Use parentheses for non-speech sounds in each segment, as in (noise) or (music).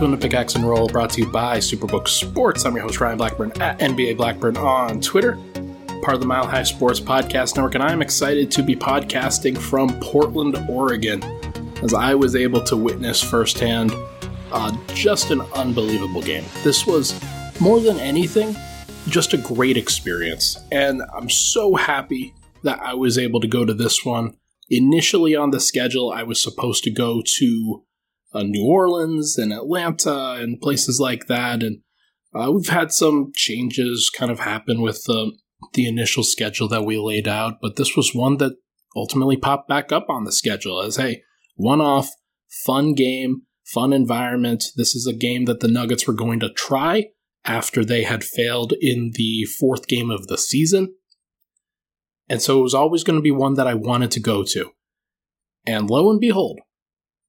Welcome to Pickaxe and Roll, brought to you by Superbook Sports. I'm your host, Ryan Blackburn, at NBA Blackburn on Twitter, part of the Mile High Sports Podcast Network, and I'm excited to be podcasting from Portland, Oregon, as I was able to witness firsthand uh, just an unbelievable game. This was, more than anything, just a great experience, and I'm so happy that I was able to go to this one. Initially on the schedule, I was supposed to go to uh, New Orleans and Atlanta and places like that. And uh, we've had some changes kind of happen with uh, the initial schedule that we laid out, but this was one that ultimately popped back up on the schedule as hey, one off, fun game, fun environment. This is a game that the Nuggets were going to try after they had failed in the fourth game of the season. And so it was always going to be one that I wanted to go to. And lo and behold,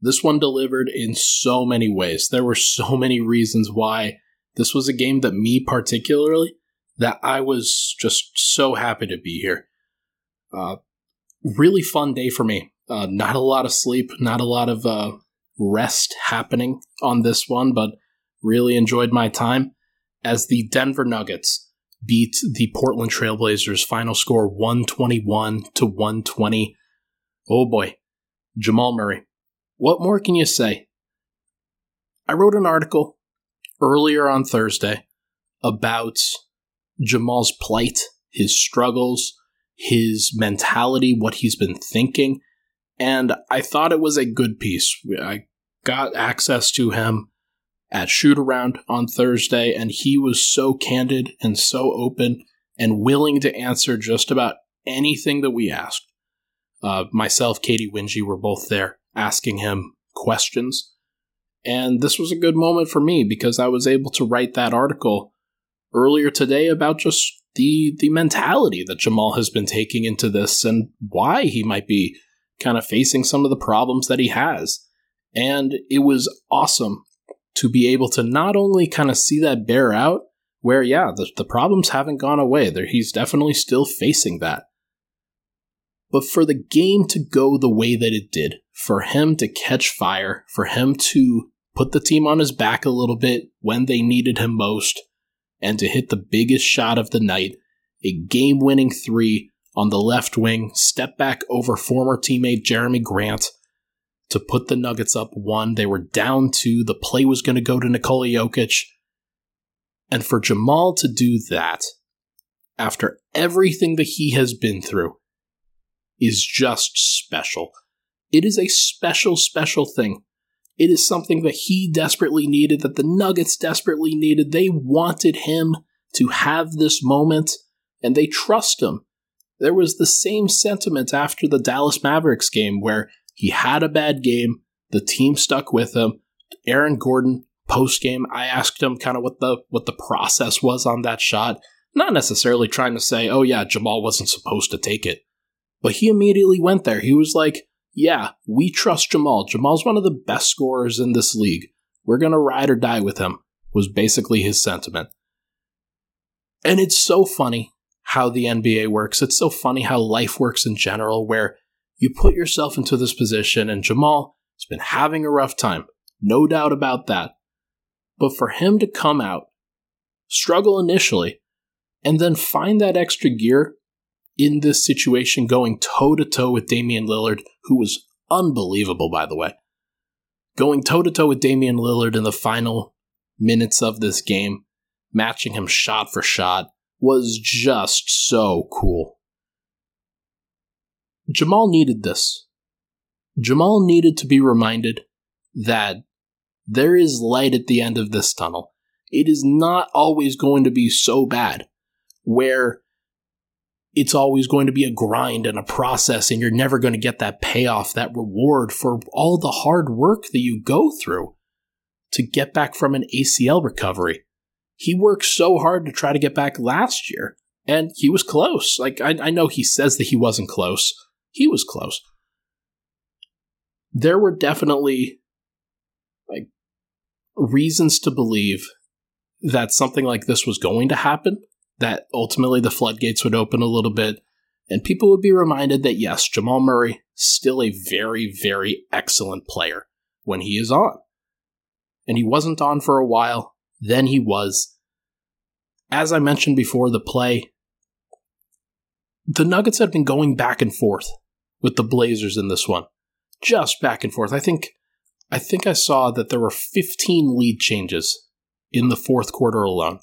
this one delivered in so many ways. There were so many reasons why this was a game that me particularly that I was just so happy to be here. Uh, really fun day for me. Uh, not a lot of sleep, not a lot of uh, rest happening on this one, but really enjoyed my time as the Denver Nuggets beat the Portland Trailblazers. Final score 121 to 120. Oh boy, Jamal Murray what more can you say? I wrote an article earlier on Thursday about Jamal's plight, his struggles, his mentality, what he's been thinking, and I thought it was a good piece. I got access to him at shoot around on Thursday, and he was so candid and so open and willing to answer just about anything that we asked. Uh, myself, Katie Winge were both there asking him questions. And this was a good moment for me because I was able to write that article earlier today about just the the mentality that Jamal has been taking into this and why he might be kind of facing some of the problems that he has. And it was awesome to be able to not only kind of see that bear out, where yeah, the, the problems haven't gone away. There he's definitely still facing that. But for the game to go the way that it did, for him to catch fire, for him to put the team on his back a little bit when they needed him most, and to hit the biggest shot of the night, a game winning three on the left wing, step back over former teammate Jerami Grant to put the Nuggets up one. They were down two. The play was going to go to Nikola Jokic. And for Jamal to do that, after everything that he has been through, is just special. It is a special, special thing. It is something that he desperately needed, that the Nuggets desperately needed. They wanted him to have this moment, and they trust him. There was the same sentiment after the Dallas Mavericks game where he had a bad game, the team stuck with him. Aaron Gordon post game, I asked him kind of what the what the process was on that shot. Not necessarily trying to say, "Oh yeah, Jamal wasn't supposed to take it." But he immediately went there. He was like, yeah, we trust Jamal. Jamal's one of the best scorers in this league. We're going to ride or die with him, was basically his sentiment. And it's so funny how the NBA works. It's so funny how life works in general, where you put yourself into this position, and Jamal has been having a rough time. No doubt about that. But for him to come out, struggle initially, and then find that extra gear in this situation going toe to toe with Damian Lillard, who was unbelievable, by the way. Going toe to toe with Damian Lillard in the final minutes of this game, matching him shot for shot, was just so cool. Jamal needed this. Jamal needed to be reminded that there is light at the end of this tunnel. It is not always going to be so bad where it's always going to be a grind and a process, and you're never going to get that payoff, that reward for all the hard work that you go through to get back from an ACL recovery. He worked so hard to try to get back last year, and he was close. Like, I, I know he says that he wasn't close, he was close. There were definitely like reasons to believe that something like this was going to happen that ultimately the floodgates would open a little bit and people would be reminded that yes, Jamal Murray still a very very excellent player when he is on. And he wasn't on for a while, then he was. As I mentioned before the play, the Nuggets had been going back and forth with the Blazers in this one. Just back and forth. I think I think I saw that there were 15 lead changes in the fourth quarter alone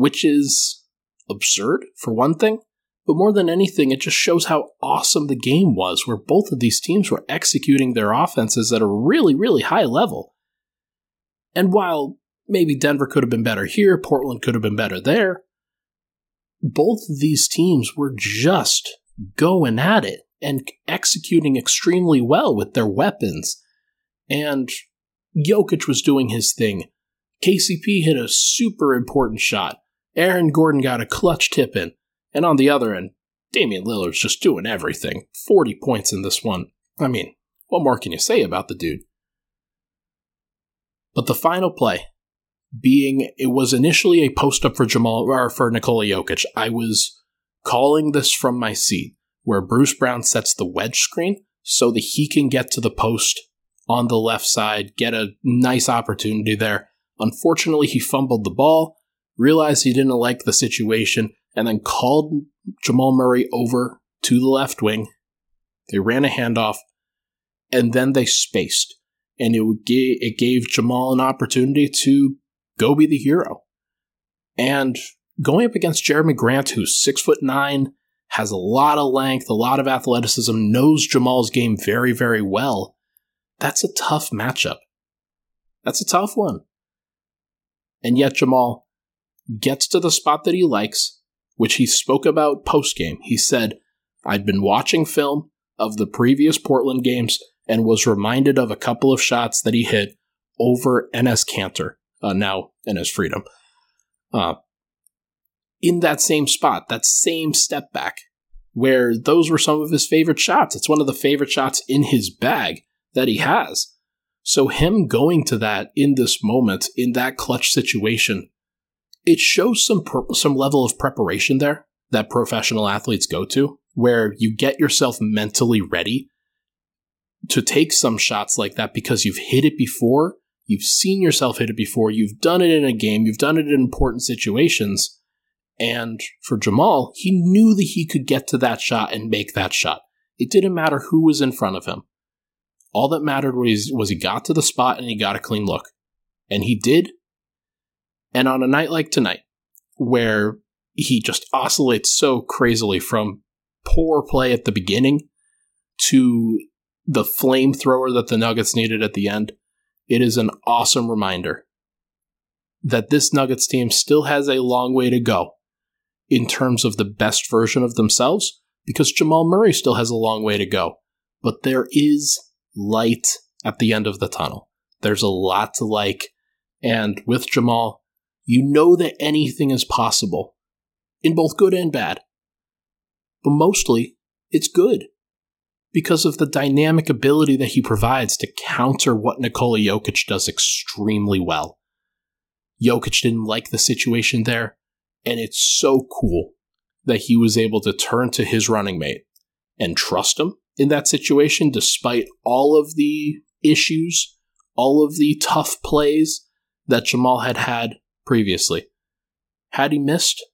which is absurd for one thing, but more than anything, it just shows how awesome the game was, where both of these teams were executing their offenses at a really, really high level. And while maybe Denver could have been better here, Portland could have been better there, both of these teams were just going at it and executing extremely well with their weapons. And Jokic was doing his thing. KCP hit a super important shot. Aaron Gordon got a clutch tip in. And on the other end, Damian Lillard's just doing everything. 40 points in this one. I mean, what more can you say about the dude? But the final play, being it was initially a post up for Jamal or for Nikola Jokic. I was calling this from my seat, where Bruce Brown sets the wedge screen so that he can get to the post on the left side, get a nice opportunity there. Unfortunately, he fumbled the ball, realized he didn't like the situation, and then called Jamal Murray over to the left wing. They ran a handoff, and then they spaced. And it, gave, it gave Jamal an opportunity to go be the hero. And going up against Jerami Grant, who's six foot nine, has a lot of length, a lot of athleticism, knows Jamal's game very, very well. That's a tough matchup. That's a tough one. And yet Jamal gets to the spot that he likes, which he spoke about post game. He said, I'd been watching film of the previous Portland games and was reminded of a couple of shots that he hit over Enes Kanter, uh, now Enes Freedom, uh, in that same spot, that same step back, where those were some of his favorite shots. It's one of the favorite shots in his bag that he has. So, him going to that in this moment, in that clutch situation, it shows some some level of preparation there that professional athletes go to, where you get yourself mentally ready to take some shots like that because you've hit it before, you've seen yourself hit it before, you've done it in a game, you've done it in important situations. And for Jamal, he knew that he could get to that shot and make that shot. It didn't matter who was in front of him. All that mattered was, was he got to the spot and he got a clean look. And he did, and on a night like tonight, where he just oscillates so crazily from poor play at the beginning to the flamethrower that the Nuggets needed at the end, it is an awesome reminder that this Nuggets team still has a long way to go in terms of the best version of themselves because Jamal Murray still has a long way to go. But there is light at the end of the tunnel. There's a lot to like. And with Jamal, you know that anything is possible, in both good and bad. But mostly, it's good because of the dynamic ability that he provides to counter what Nikola Jokic does extremely well. Jokic didn't like the situation there, and it's so cool that he was able to turn to his running mate and trust him in that situation despite all of the issues, all of the tough plays that Jamal had had previously. Had he missed,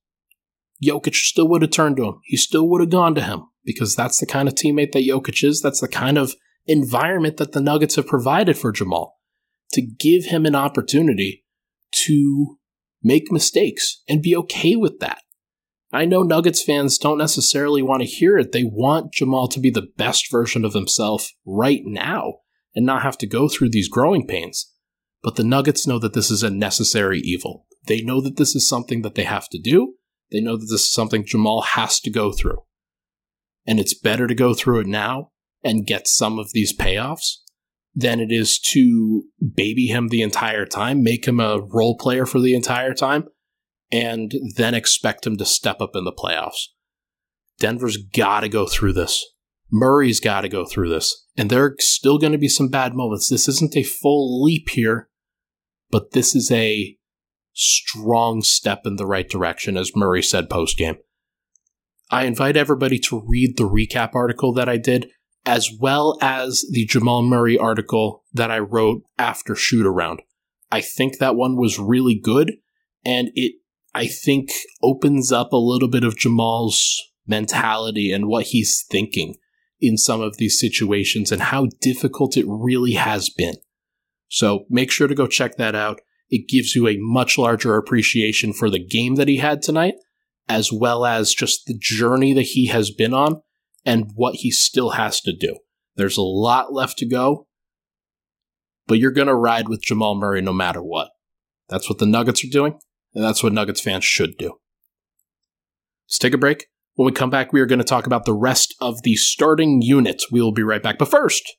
Jokic still would have turned to him. He still would have gone to him because that's the kind of teammate that Jokic is. That's the kind of environment that the Nuggets have provided for Jamal to give him an opportunity to make mistakes and be okay with that. I know Nuggets fans don't necessarily want to hear it. They want Jamal to be the best version of himself right now and not have to go through these growing pains. But the Nuggets know that this is a necessary evil. They know that this is something that they have to do. They know that this is something Jamal has to go through. And it's better to go through it now and get some of these payoffs than it is to baby him the entire time, make him a role player for the entire time, and then expect him to step up in the playoffs. Denver's got to go through this. Murray's got to go through this. And there are still going to be some bad moments. This isn't a full leap here, but this is a strong step in the right direction, as Murray said post game. I invite everybody to read the recap article that I did, as well as the Jamal Murray article that I wrote after shoot around. I think that one was really good, and it I think opens up a little bit of Jamal's mentality and what he's thinking in some of these situations and how difficult it really has been. So make sure to go check that out. It gives you a much larger appreciation for the game that he had tonight, as well as just the journey that he has been on and what he still has to do. There's a lot left to go, but you're going to ride with Jamal Murray no matter what. That's what the Nuggets are doing. And that's what Nuggets fans should do. Let's take a break. When we come back, we are going to talk about the rest of the starting units. We will be right back. But first,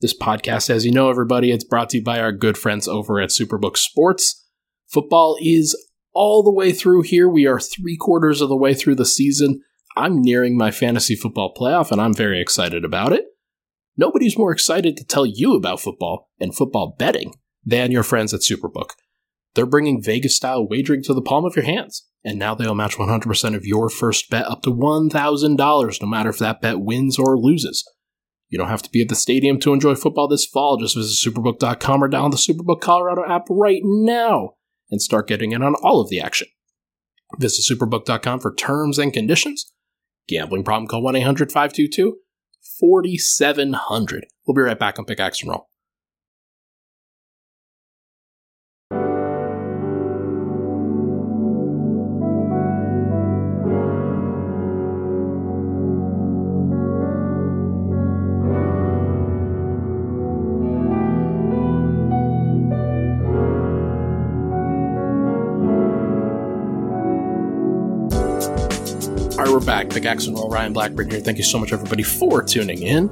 this podcast, as you know, everybody, it's brought to you by our good friends over at Superbook Sports. Football is all the way through here. We are three quarters of the way through the season. I'm nearing my fantasy football playoff, and I'm very excited about it. Nobody's more excited to tell you about football and football betting than your friends at Superbook. They're bringing Vegas style wagering to the palm of your hands. And now they'll match 100% of your first bet up to $1,000, no matter if that bet wins or loses. You don't have to be at the stadium to enjoy football this fall. Just visit superbook.com or download the Superbook Colorado app right now and start getting in on all of the action. Visit superbook.com for terms and conditions. Gambling problem, call 1 800 522 4700. We'll be right back on Pickaxe and Roll. Back. Pickaxe and Roll, Ryan Blackburn here. Thank you so much, everybody, for tuning in.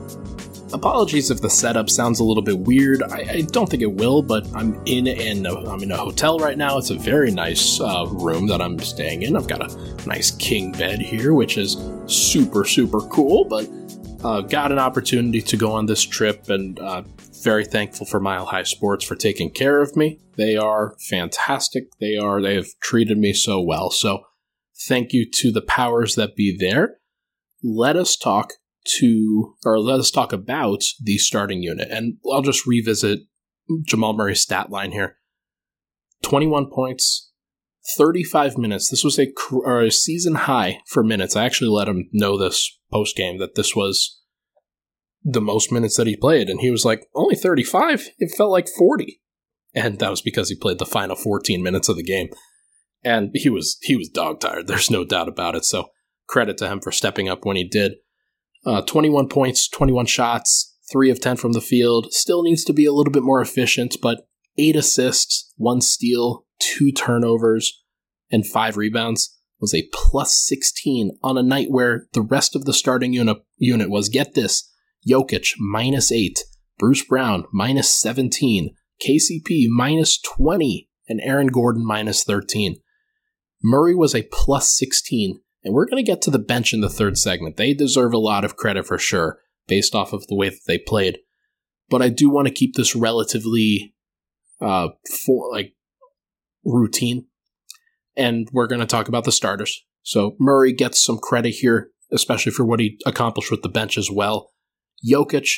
Apologies if the setup sounds a little bit weird. I, I don't think it will, but I'm in an I'm in a hotel right now. It's a very nice uh, room that I'm staying in. I've got a nice king bed here, which is super super cool. But uh, got an opportunity to go on this trip, and uh, very thankful for Mile High Sports for taking care of me. They are fantastic. They are they have treated me so well. So Thank you to the powers that be there. Let us talk to, or let us talk about the starting unit. And I'll just revisit Jamal Murray's stat line here 21 points, 35 minutes. This was a, a season high for minutes. I actually let him know this post game that this was the most minutes that he played. And he was like, only 35? It felt like 40. And that was because he played the final 14 minutes of the game and he was he was dog tired. (laughs) There's no doubt about it. So credit to him for stepping up when he did. Uh, 21 points, 21 shots, three of 10 from the field. Still needs to be a little bit more efficient, but eight assists, one steal, two turnovers, and five rebounds was a plus 16 on a night where the rest of the starting unit unit was get this Jokic minus eight, Bruce Brown minus 17, KCP minus 20, and Aaron Gordon minus 13. Murray was a plus 16, and we're going to get to the bench in the third segment. They deserve a lot of credit for sure, based off of the way that they played. But I do want to keep this relatively uh, for like routine, and we're going to talk about the starters. So Murray gets some credit here, especially for what he accomplished with the bench as well. Jokic,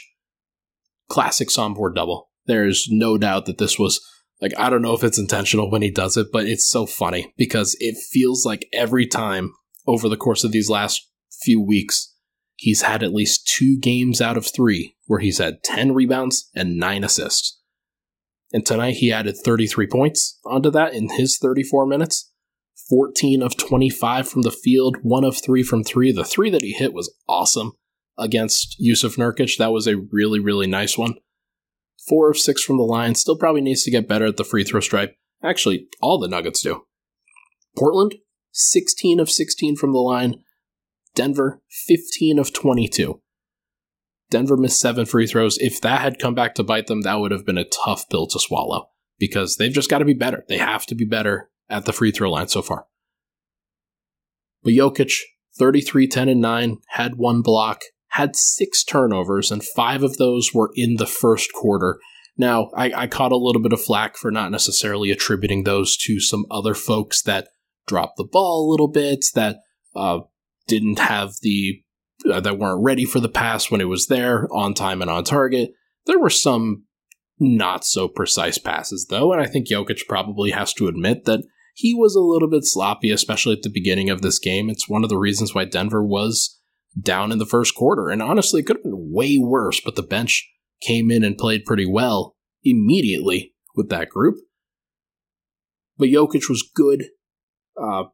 classic onboard double. There's no doubt that this was like, I don't know if it's intentional when he does it, but it's so funny because it feels like every time over the course of these last few weeks, he's had at least two games out of three where he's had 10 rebounds and nine assists. And tonight he added 33 points onto that in his 34 minutes, 14 of 25 from the field, 1 of 3 from 3. The 3 that he hit was awesome against Jusuf Nurkic. That was a really, really nice one. 4 of 6 from the line. Still probably needs to get better at the free throw stripe. Actually, all the Nuggets do. Portland, 16 of 16 from the line. Denver, 15 of 22. Denver missed seven free throws. If that had come back to bite them, that would have been a tough pill to swallow because they've just got to be better. They have to be better at the free throw line so far. But Jokic, 33, 10, and 9, had one block, had six turnovers, and five of those were in the first quarter. Now, I, I caught a little bit of flack for not necessarily attributing those to some other folks that dropped the ball a little bit, that uh, didn't have the uh, that weren't ready for the pass when it was there on time and on target. There were some not so precise passes though, and I think Jokic probably has to admit that he was a little bit sloppy, especially at the beginning of this game. It's one of the reasons why Denver was down in the first quarter, and honestly, it could have been way worse. But the bench came in and played pretty well immediately with that group. But Jokic was good. Uh,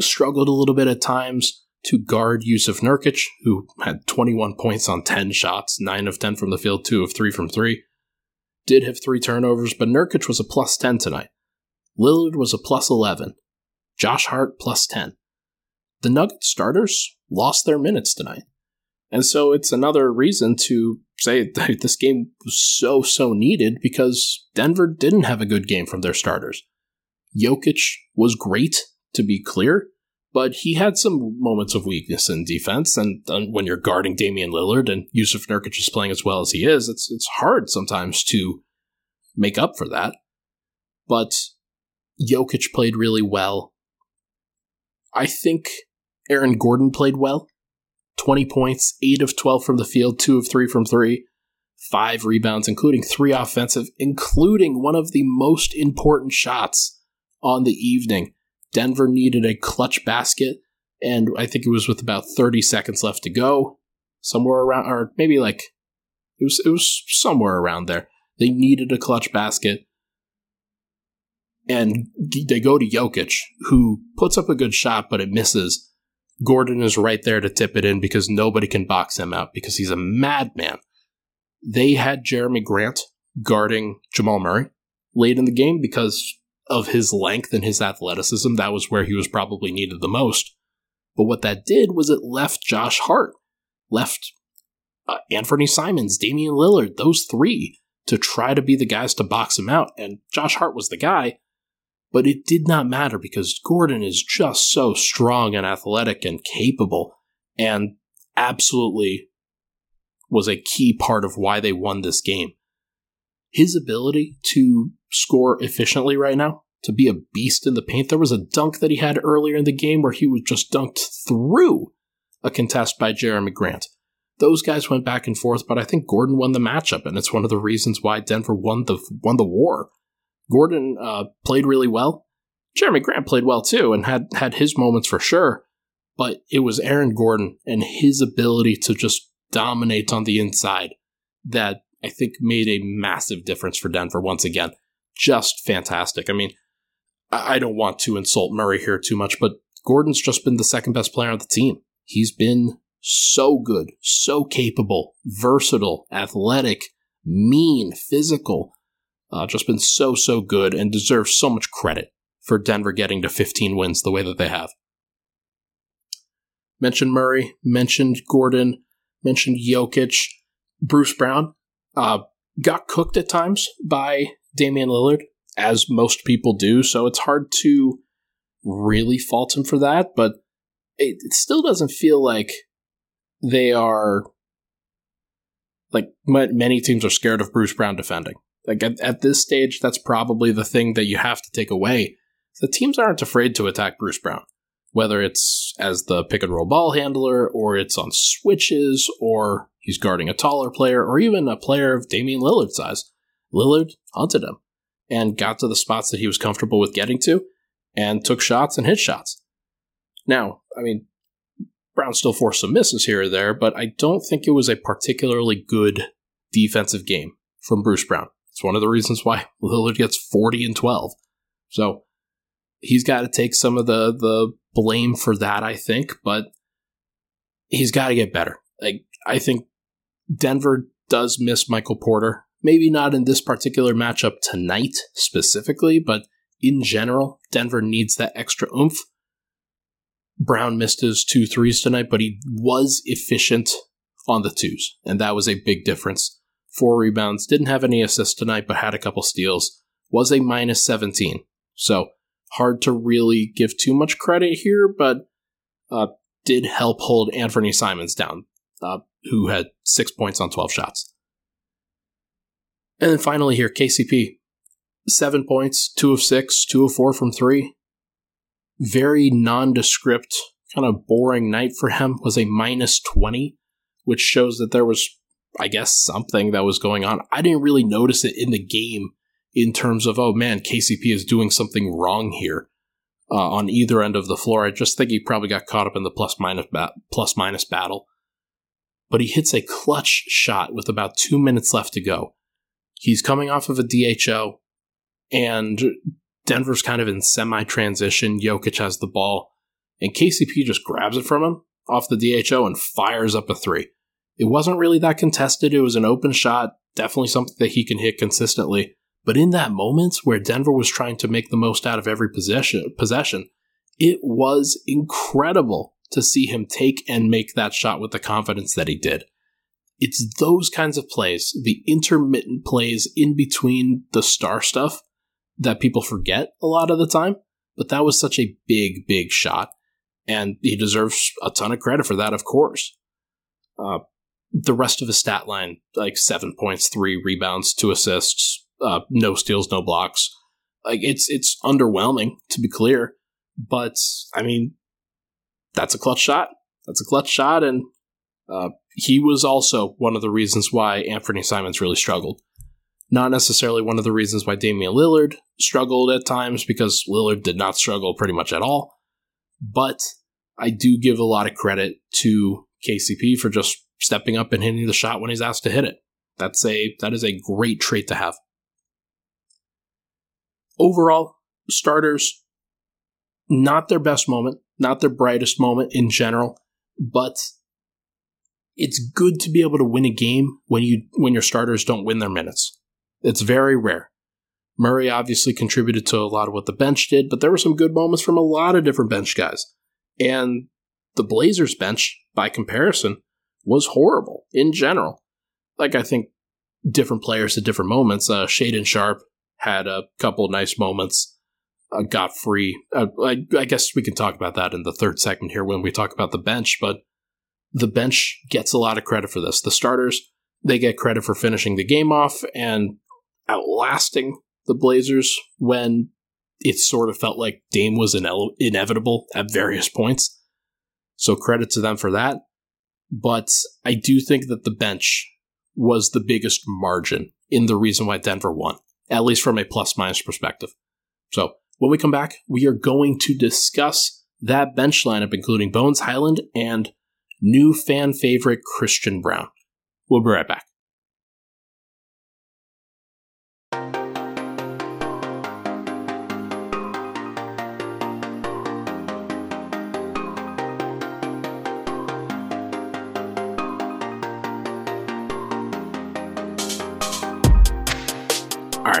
struggled a little bit at times to guard Jusuf Nurkic, who had 21 points on 10 shots, 9 of 10 from the field, 2 of 3 from 3. Did have 3 turnovers, but Nurkic was a plus 10 tonight. Lillard was a plus 11. Josh Hart plus 10. The Nugget starters lost their minutes tonight. And so it's another reason to say (laughs) this game was so, so needed because Denver didn't have a good game from their starters. Jokic was great, to be clear, but he had some moments of weakness in defense. And when you're guarding Damian Lillard and Jusuf Nurkic is playing as well as he is, it's it's hard sometimes to make up for that. But Jokic played really well. I think Aaron Gordon played well. 20 points, 8 of 12 from the field, 2 of 3 from 3, 5 rebounds, including 3 offensive, including one of the most important shots on the evening. Denver needed a clutch basket, and I think it was with about 30 seconds left to go, somewhere around, or maybe like it was it was somewhere around there. They needed a clutch basket, and they go to Jokic, who puts up a good shot, but it misses. Gordon is right there to tip it in because nobody can box him out because he's a madman. They had Jerami Grant guarding Jamal Murray late in the game because of his length and his athleticism, that was where he was probably needed the most. But what that did was it left Josh Hart, left uh, Anfernee Simons, Damian Lillard, those three to try to be the guys to box him out. And Josh Hart was the guy, but it did not matter because Gordon is just so strong and athletic and capable and absolutely was a key part of why they won this game. His ability to score efficiently right now, to be a beast in the paint. There was a dunk that he had earlier in the game where he was just dunked through a contest by Jerami Grant. Those guys went back and forth, but I think Gordon won the matchup, and it's one of the reasons why Denver won the won the war. Gordon uh, played really well. Jerami Grant played well too, and had had his moments for sure. But it was Aaron Gordon and his ability to just dominate on the inside that I think made a massive difference for Denver once again just fantastic. I mean, I don't want to insult Murray here too much, but Gordon's just been the second best player on the team. He's been so good, so capable, versatile, athletic, mean, physical. Uh, just been so, so good and deserves so much credit for Denver getting to 15 wins the way that they have. Mentioned Murray, mentioned Gordon, mentioned Jokic. Bruce Brown uh, got cooked at times by Damian Lillard, as most people do, so it's hard to really fault him for that, but it, it still doesn't feel like they are like many teams are scared of Bruce Brown defending. Like at, at this stage, that's probably the thing that you have to take away. The teams aren't afraid to attack Bruce Brown, whether it's as the pick and roll ball handler, or it's on switches, or he's guarding a taller player, or even a player of Damian Lillard's size. Lillard hunted him and got to the spots that he was comfortable with getting to and took shots and hit shots. Now, I mean, Brown still forced some misses here or there, but I don't think it was a particularly good defensive game from Bruce Brown. It's one of the reasons why (laughs) Lillard gets 40 and 12. So He's got to take some of the the blame for that, I think, but he's got to get better. Like I think Denver does miss Michael Porter. Maybe not in this particular matchup tonight specifically, but in general, Denver needs that extra oomph. Brown missed his two threes tonight, but he was efficient on the twos, and that was a big difference. Four rebounds, didn't have any assists tonight, but had a couple steals. Was a minus 17. So hard to really give too much credit here, but uh, did help hold Anfernee Simons down, uh, who had six points on 12 shots. And then finally here, KCP. Seven points, two of six, two of four from three. Very nondescript, kind of boring night for him was a minus 20, which shows that there was, I guess, something that was going on. I didn't really notice it in the game in terms of, oh man, KCP is doing something wrong here uh, on either end of the floor. I just think he probably got caught up in the plus minus, ba- plus minus battle. But he hits a clutch shot with about two minutes left to go. He's coming off of a DHO, and Denver's kind of in semi transition. Jokic has the ball, and KCP just grabs it from him off the DHO and fires up a three. It wasn't really that contested. It was an open shot, definitely something that he can hit consistently. But in that moment where Denver was trying to make the most out of every possession, possession, it was incredible to see him take and make that shot with the confidence that he did. It's those kinds of plays, the intermittent plays in between the star stuff that people forget a lot of the time. But that was such a big, big shot. And he deserves a ton of credit for that, of course. Uh, the rest of his stat line, like seven points, three rebounds, two assists, uh, no steals, no blocks. Like it's it's underwhelming to be clear, but I mean, that's a clutch shot. That's a clutch shot, and uh, he was also one of the reasons why Anfernee Simons really struggled. Not necessarily one of the reasons why Damian Lillard struggled at times, because Lillard did not struggle pretty much at all. But I do give a lot of credit to KCP for just stepping up and hitting the shot when he's asked to hit it. That's a that is a great trait to have overall, starters, not their best moment, not their brightest moment in general, but it's good to be able to win a game when you when your starters don't win their minutes. It's very rare. Murray obviously contributed to a lot of what the bench did, but there were some good moments from a lot of different bench guys. And the Blazers bench, by comparison, was horrible in general. Like I think different players at different moments. Uh, Shaedon Sharpe had a couple nice moments. Uh, got free. Uh, I, I guess we can talk about that in the third segment here when we talk about the bench, but the bench gets a lot of credit for this. The starters, they get credit for finishing the game off and outlasting the Blazers when it sort of felt like Dame was ine- inevitable at various points. So credit to them for that. But I do think that the bench was the biggest margin in the reason why Denver won at least from a plus minus perspective. So when we come back, we are going to discuss that bench lineup, including Bones Hyland and new fan favorite Christian Braun. We'll be right back.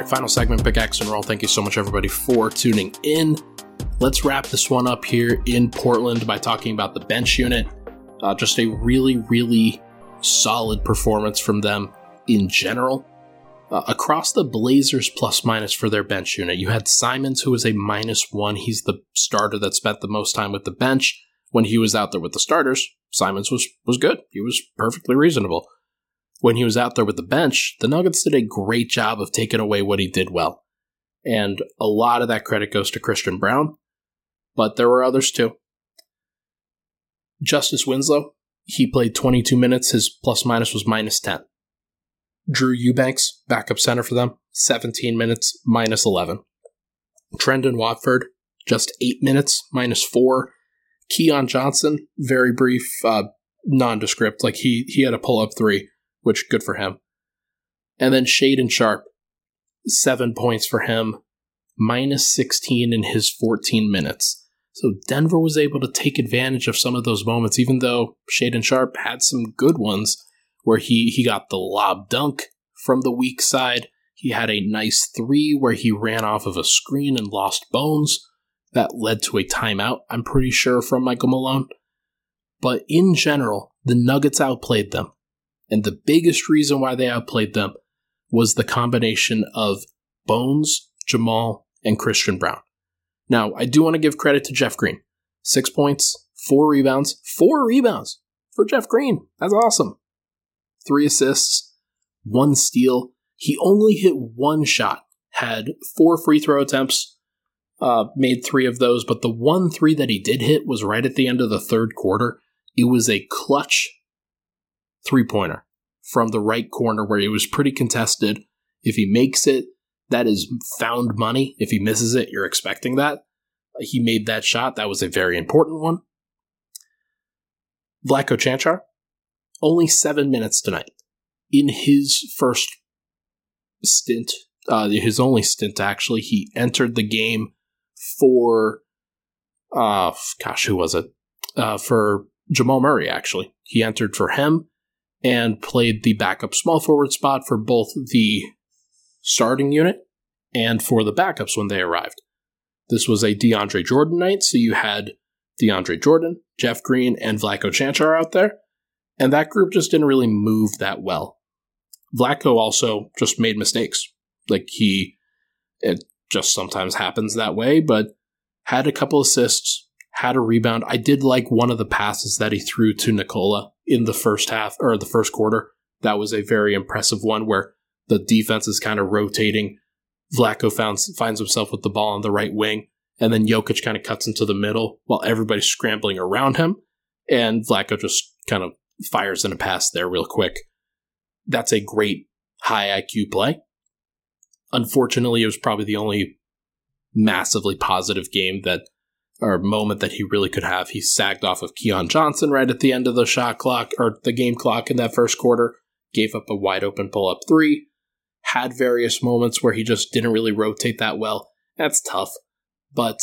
Right, final segment, X and Roll. Thank you so much, everybody, for tuning in. Let's wrap this one up here in Portland by talking about the bench unit. Uh, just a really, really solid performance from them in general. Uh, across the Blazers plus minus for their bench unit, you had Simons, who was a minus one. He's the starter that spent the most time with the bench. When he was out there with the starters, Simons was, was good. He was perfectly reasonable when he was out there with the bench, the Nuggets did a great job of taking away what he did well. And a lot of that credit goes to Christian Braun, but there were others too. Justice Winslow, he played 22 minutes. His plus minus was minus 10. Drew Eubanks, backup center for them, 17 minutes, minus 11. Trendon Watford, just 8 minutes, minus 4. Keon Johnson, very brief, uh, nondescript. Like he, he had a pull up three which good for him. And then Shaedon Sharpe, seven points for him, minus 16 in his 14 minutes. So Denver was able to take advantage of some of those moments, even though Shaedon Sharpe had some good ones where he, he got the lob dunk from the weak side. He had a nice three where he ran off of a screen and lost bones. That led to a timeout, I'm pretty sure, from Michael Malone. But in general, the Nuggets outplayed them. And the biggest reason why they outplayed them was the combination of Bones, Jamal, and Christian Braun. Now, I do want to give credit to Jeff Green. Six points, four rebounds, four rebounds for Jeff Green. That's awesome. Three assists, one steal. He only hit one shot, had four free throw attempts, uh, made three of those, but the one three that he did hit was right at the end of the third quarter. It was a clutch three pointer from the right corner where it was pretty contested. If he makes it, that is found money. If he misses it, you're expecting that. He made that shot. That was a very important one. Vlatko Cancar, only seven minutes tonight. In his first stint, uh, his only stint actually, he entered the game for, uh, gosh, who was it? Uh, for Jamal Murray, actually. He entered for him and played the backup small forward spot for both the starting unit and for the backups when they arrived. This was a DeAndre Jordan night, so you had DeAndre Jordan, Jeff Green, and Vlatko Cancar out there, and that group just didn't really move that well. Vlatko also just made mistakes. Like he, it just sometimes happens that way, but had a couple assists, had a rebound. I did like one of the passes that he threw to Nikola in the first half or the first quarter. That was a very impressive one where the defense is kind of rotating. Vlatko finds, finds himself with the ball on the right wing, and then Jokic kind of cuts into the middle while everybody's scrambling around him, and Vlatko just kind of fires in a pass there real quick. That's a great high IQ play. Unfortunately, it was probably the only massively positive game that or moment that he really could have. He sagged off of Keon Johnson right at the end of the shot clock or the game clock in that first quarter, gave up a wide open pull up three, had various moments where he just didn't really rotate that well. That's tough, but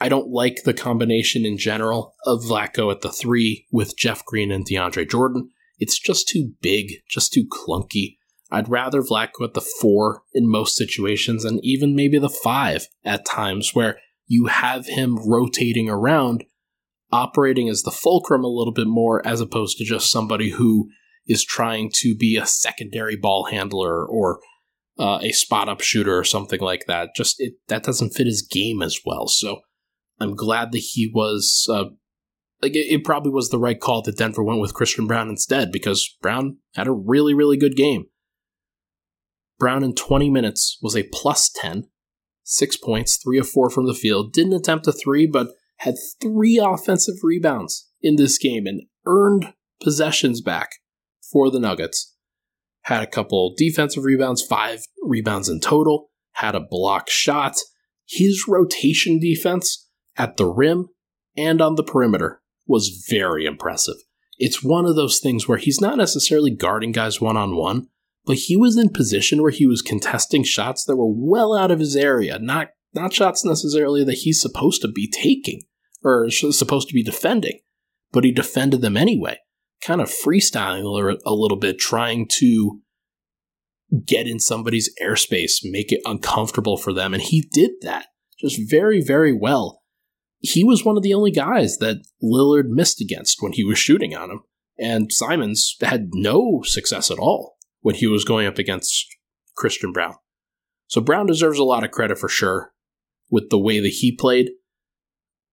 I don't like the combination in general of Vlatko at the three with Jeff Green and DeAndre Jordan. It's just too big, just too clunky. I'd rather Vlatko at the four in most situations and even maybe the five at times where you have him rotating around, operating as the fulcrum a little bit more, as opposed to just somebody who is trying to be a secondary ball handler or uh, a spot up shooter or something like that. Just it, that doesn't fit his game as well. So I'm glad that he was. Uh, like it, it probably was the right call that Denver went with Christian Braun instead because Braun had a really really good game. Braun in 20 minutes was a plus 10 six points, three of four from the field. Didn't attempt a three, but had three offensive rebounds in this game and earned possessions back for the Nuggets. Had a couple defensive rebounds, five rebounds in total, had a block shot. His rotation defense at the rim and on the perimeter was very impressive. It's one of those things where he's not necessarily guarding guys one on one, but he was in position where he was contesting shots that were well out of his area, not not shots necessarily that he's supposed to be taking or supposed to be defending, but he defended them anyway, kind of freestyling a little bit, trying to get in somebody's airspace, make it uncomfortable for them, and he did that just very, very well. He was one of the only guys that Lillard missed against when he was shooting on him, and Simons had no success at all when he was going up against Christian Braun. So Braun deserves a lot of credit for sure with the way that he played.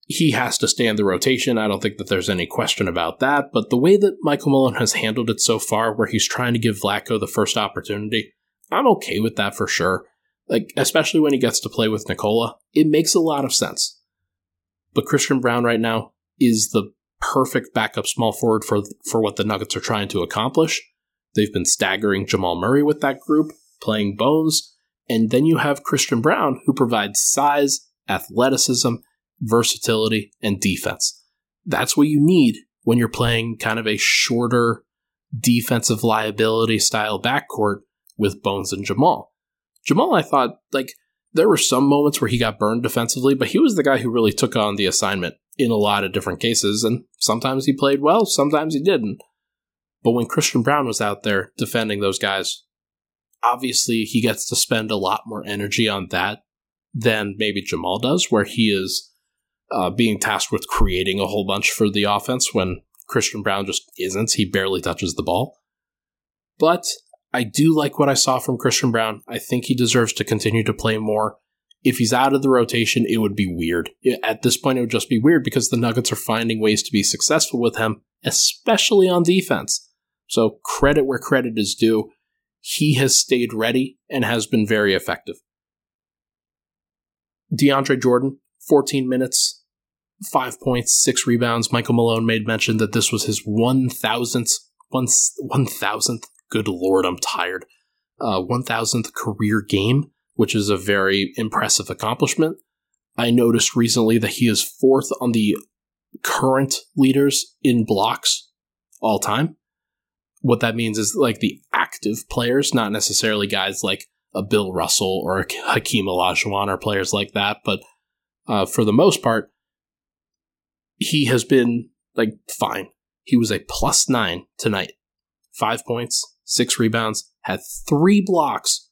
He has to stay in the rotation. I don't think that there's any question about that. But the way that Michael Malone has handled it so far, where he's trying to give Vlatko the first opportunity, I'm okay with that for sure. Like, especially when he gets to play with Nikola, it makes a lot of sense. But Christian Braun right now is the perfect backup small forward for for what the Nuggets are trying to accomplish. They've been staggering Jamal Murray with that group, playing Bones. And then you have Christian Braun, who provides size, athleticism, versatility, and defense. That's what you need when you're playing kind of a shorter defensive liability style backcourt with Bones and Jamal. Jamal, I thought, like, there were some moments where he got burned defensively, but he was the guy who really took on the assignment in a lot of different cases. And sometimes he played well, sometimes he didn't. But when Christian Braun was out there defending those guys, obviously he gets to spend a lot more energy on that than maybe Jamal does, where he is uh, being tasked with creating a whole bunch for the offense when Christian Braun just isn't. He barely touches the ball. But I do like what I saw from Christian Braun. I think he deserves to continue to play more. If he's out of the rotation, it would be weird. At this point, it would just be weird because the Nuggets are finding ways to be successful with him, especially on defense. So, credit where credit is due. He has stayed ready and has been very effective. DeAndre Jordan, 14 minutes, five points, six rebounds. Michael Malone made mention that this was his 1,000th, 1,000th, good lord, I'm tired, uh, 1,000th career game which is a very impressive accomplishment. I noticed recently that he is fourth on the current leaders in blocks all time. What that means is like the active players, not necessarily guys like a Bill Russell or a Hakeem Olajuwon or players like that, but uh, for the most part, he has been like fine. He was a plus nine tonight, five points, six rebounds, had three blocks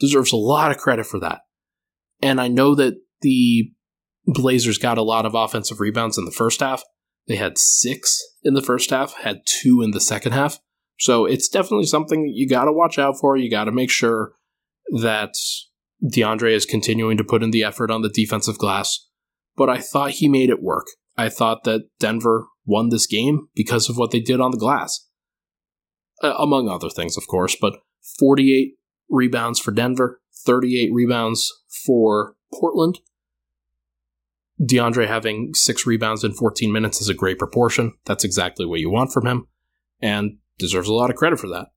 deserves a lot of credit for that. And I know that the Blazers got a lot of offensive rebounds in the first half. They had six in the first half, had two in the second half. So it's definitely something that you got to watch out for. You got to make sure that DeAndre is continuing to put in the effort on the defensive glass. But I thought he made it work. I thought that Denver won this game because of what they did on the glass. Uh, among other things, of course, but 48 rebounds for Denver, 38 rebounds for Portland. DeAndre having six rebounds in 14 minutes is a great proportion. That's exactly what you want from him, and deserves a lot of credit for that.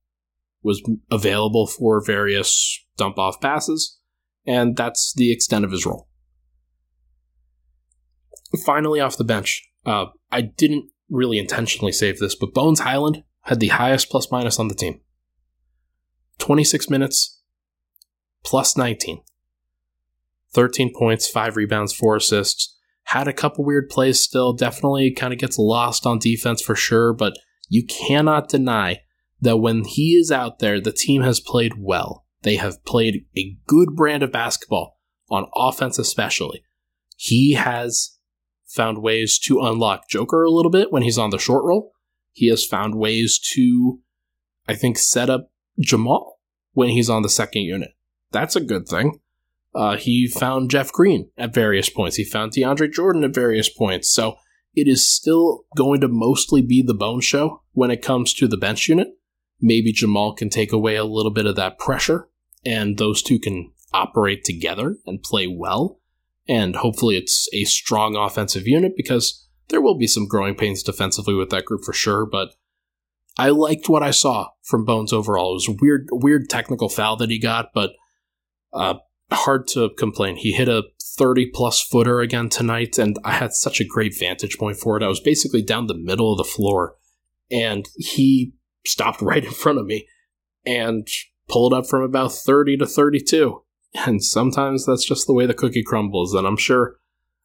Was available for various dump off passes, and that's the extent of his role. Finally, off the bench, uh, I didn't really intentionally save this, but Bones Hyland had the highest plus minus on the team. 26 minutes, plus 19. 13 points, 5 rebounds, 4 assists. Had a couple weird plays still. Definitely kind of gets lost on defense for sure, but you cannot deny that when he is out there, the team has played well. They have played a good brand of basketball, on offense especially. He has found ways to unlock Joker a little bit when he's on the short roll. He has found ways to, I think, set up Jamal when he's on the second unit. That's a good thing. Uh, he found Jeff Green at various points. He found DeAndre Jordan at various points. So it is still going to mostly be the bone show when it comes to the bench unit. Maybe Jamal can take away a little bit of that pressure, and those two can operate together and play well. And hopefully, it's a strong offensive unit because there will be some growing pains defensively with that group for sure. But I liked what I saw from Bones overall. It was a weird, weird technical foul that he got, but uh, hard to complain. He hit a 30 plus footer again tonight, and I had such a great vantage point for it. I was basically down the middle of the floor, and he stopped (laughs) right in front of me and pulled up from about 30 to 32. And sometimes that's just the way the cookie crumbles. And I'm sure,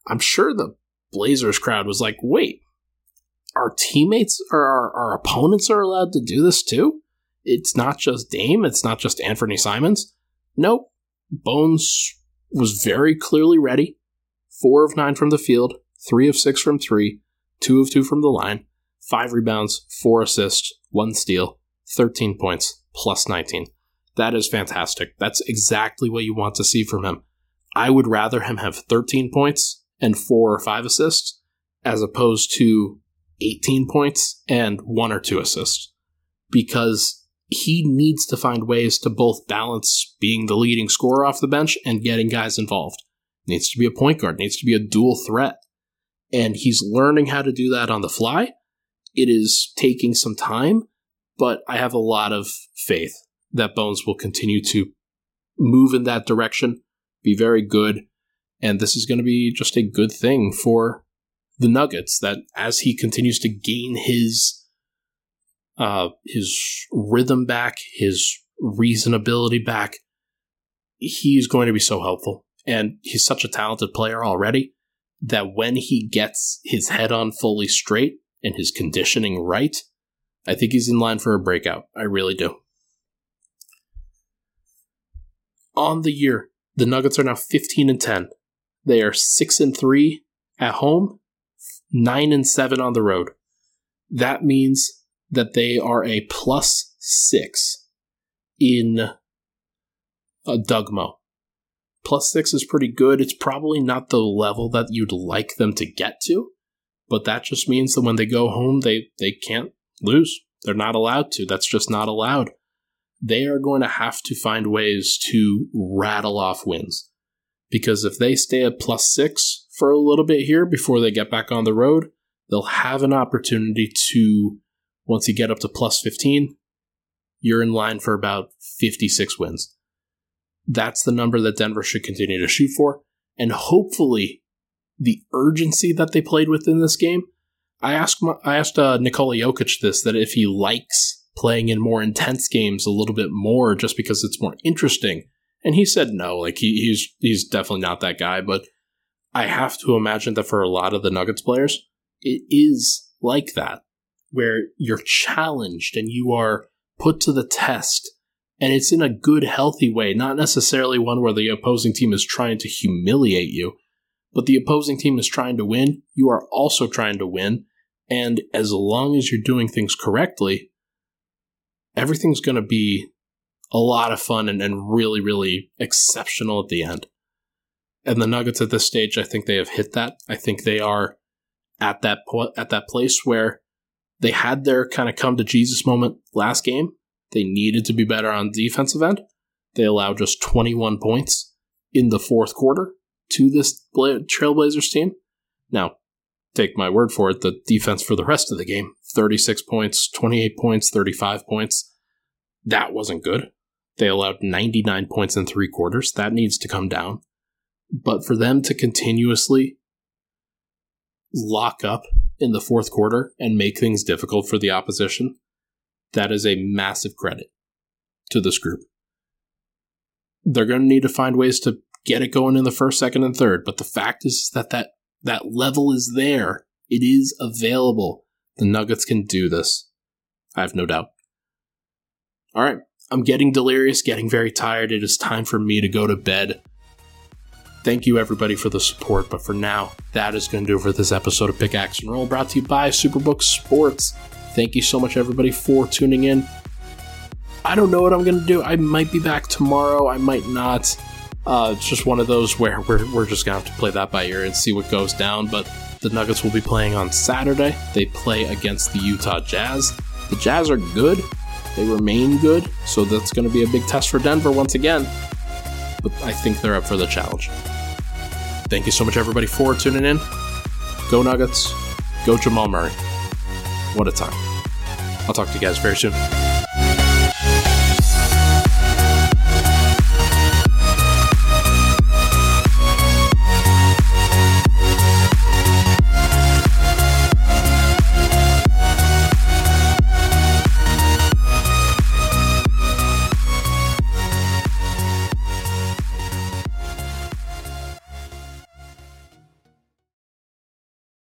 I'm sure the Blazers crowd was like, wait, our teammates or our, our opponents are allowed to do this too? It's not just Dame, it's not just Anfernee Simons. Nope. Bones was very clearly ready. Four of nine from the field, three of six from three, two of two from the line, five rebounds, four assists, one steal, 13 points, plus 19. That is fantastic. That's exactly what you want to see from him. I would rather him have 13 points and four or five assists as opposed to 18 points and one or two assists because he needs to find ways to both balance being the leading scorer off the bench and getting guys involved. Needs to be a point guard, needs to be a dual threat. And he's learning how to do that on the fly. It is taking some time, but I have a lot of faith that Bones will continue to move in that direction, be very good, and this is going to be just a good thing for the Nuggets that as he continues to gain his uh, his rhythm back, his reasonability back, he's going to be so helpful. And he's such a talented player already that when he gets his head on fully straight and his conditioning right, I think he's in line for a breakout. I really do. On the year, the Nuggets are now 15 and 10. They are 6 and 3 at home, 9 and 7 on the road. That means that they are a plus 6 in a Dugmo. Plus 6 is pretty good. It's probably not the level that you'd like them to get to, but that just means that when they go home, they, they can't lose. They're not allowed to. That's just not allowed. They are going to have to find ways to rattle off wins. Because if they stay at plus six for a little bit here before they get back on the road, they'll have an opportunity to, once you get up to plus 15, you're in line for about 56 wins. That's the number that Denver should continue to shoot for. And hopefully, the urgency that they played with in this game I asked my, I asked uh, Nikola Jokic this that if he likes playing in more intense games a little bit more just because it's more interesting, and he said no. Like he, he's he's definitely not that guy. But I have to imagine that for a lot of the Nuggets players, it is like that, where you're challenged and you are put to the test. And it's in a good, healthy way, not necessarily one where the opposing team is trying to humiliate you, but the opposing team is trying to win. You are also trying to win. And as long as you're doing things correctly, everything's going to be a lot of fun and, and really, really exceptional at the end. And the Nuggets at this stage, I think they have hit that. I think they are at that point, at that place where they had their kind of come to Jesus moment last game. They needed to be better on defensive end. They allowed just 21 points in the fourth quarter to this Trailblazers team. Now, take my word for it, the defense for the rest of the game 36 points, 28 points, 35 points. That wasn't good. They allowed 99 points in three quarters. That needs to come down. But for them to continuously lock up in the fourth quarter and make things difficult for the opposition, that is a massive credit to this group. They're going to need to find ways to get it going in the first, second, and third. But the fact is that that that level is there. It is available. The Nuggets can do this. I have no doubt. All right. I'm getting delirious, getting very tired. It is time for me to go to bed. Thank you, everybody, for the support. But for now, that is going to do it for this episode of Pickaxe and Roll, brought to you by Superbook Sports. Thank you so much, everybody, for tuning in. I don't know what I'm going to do. I might be back tomorrow. I might not. Uh, it's just one of those where we're, we're just going to have to play that by ear and see what goes down. But the Nuggets will be playing on Saturday. They play against the Utah Jazz. The Jazz are good, they remain good, so that's going to be a big test for Denver once again. But I think they're up for the challenge. Thank you so much, everybody, for tuning in. Go Nuggets. Go Jamal Murray. What a time. I'll talk to you guys very soon.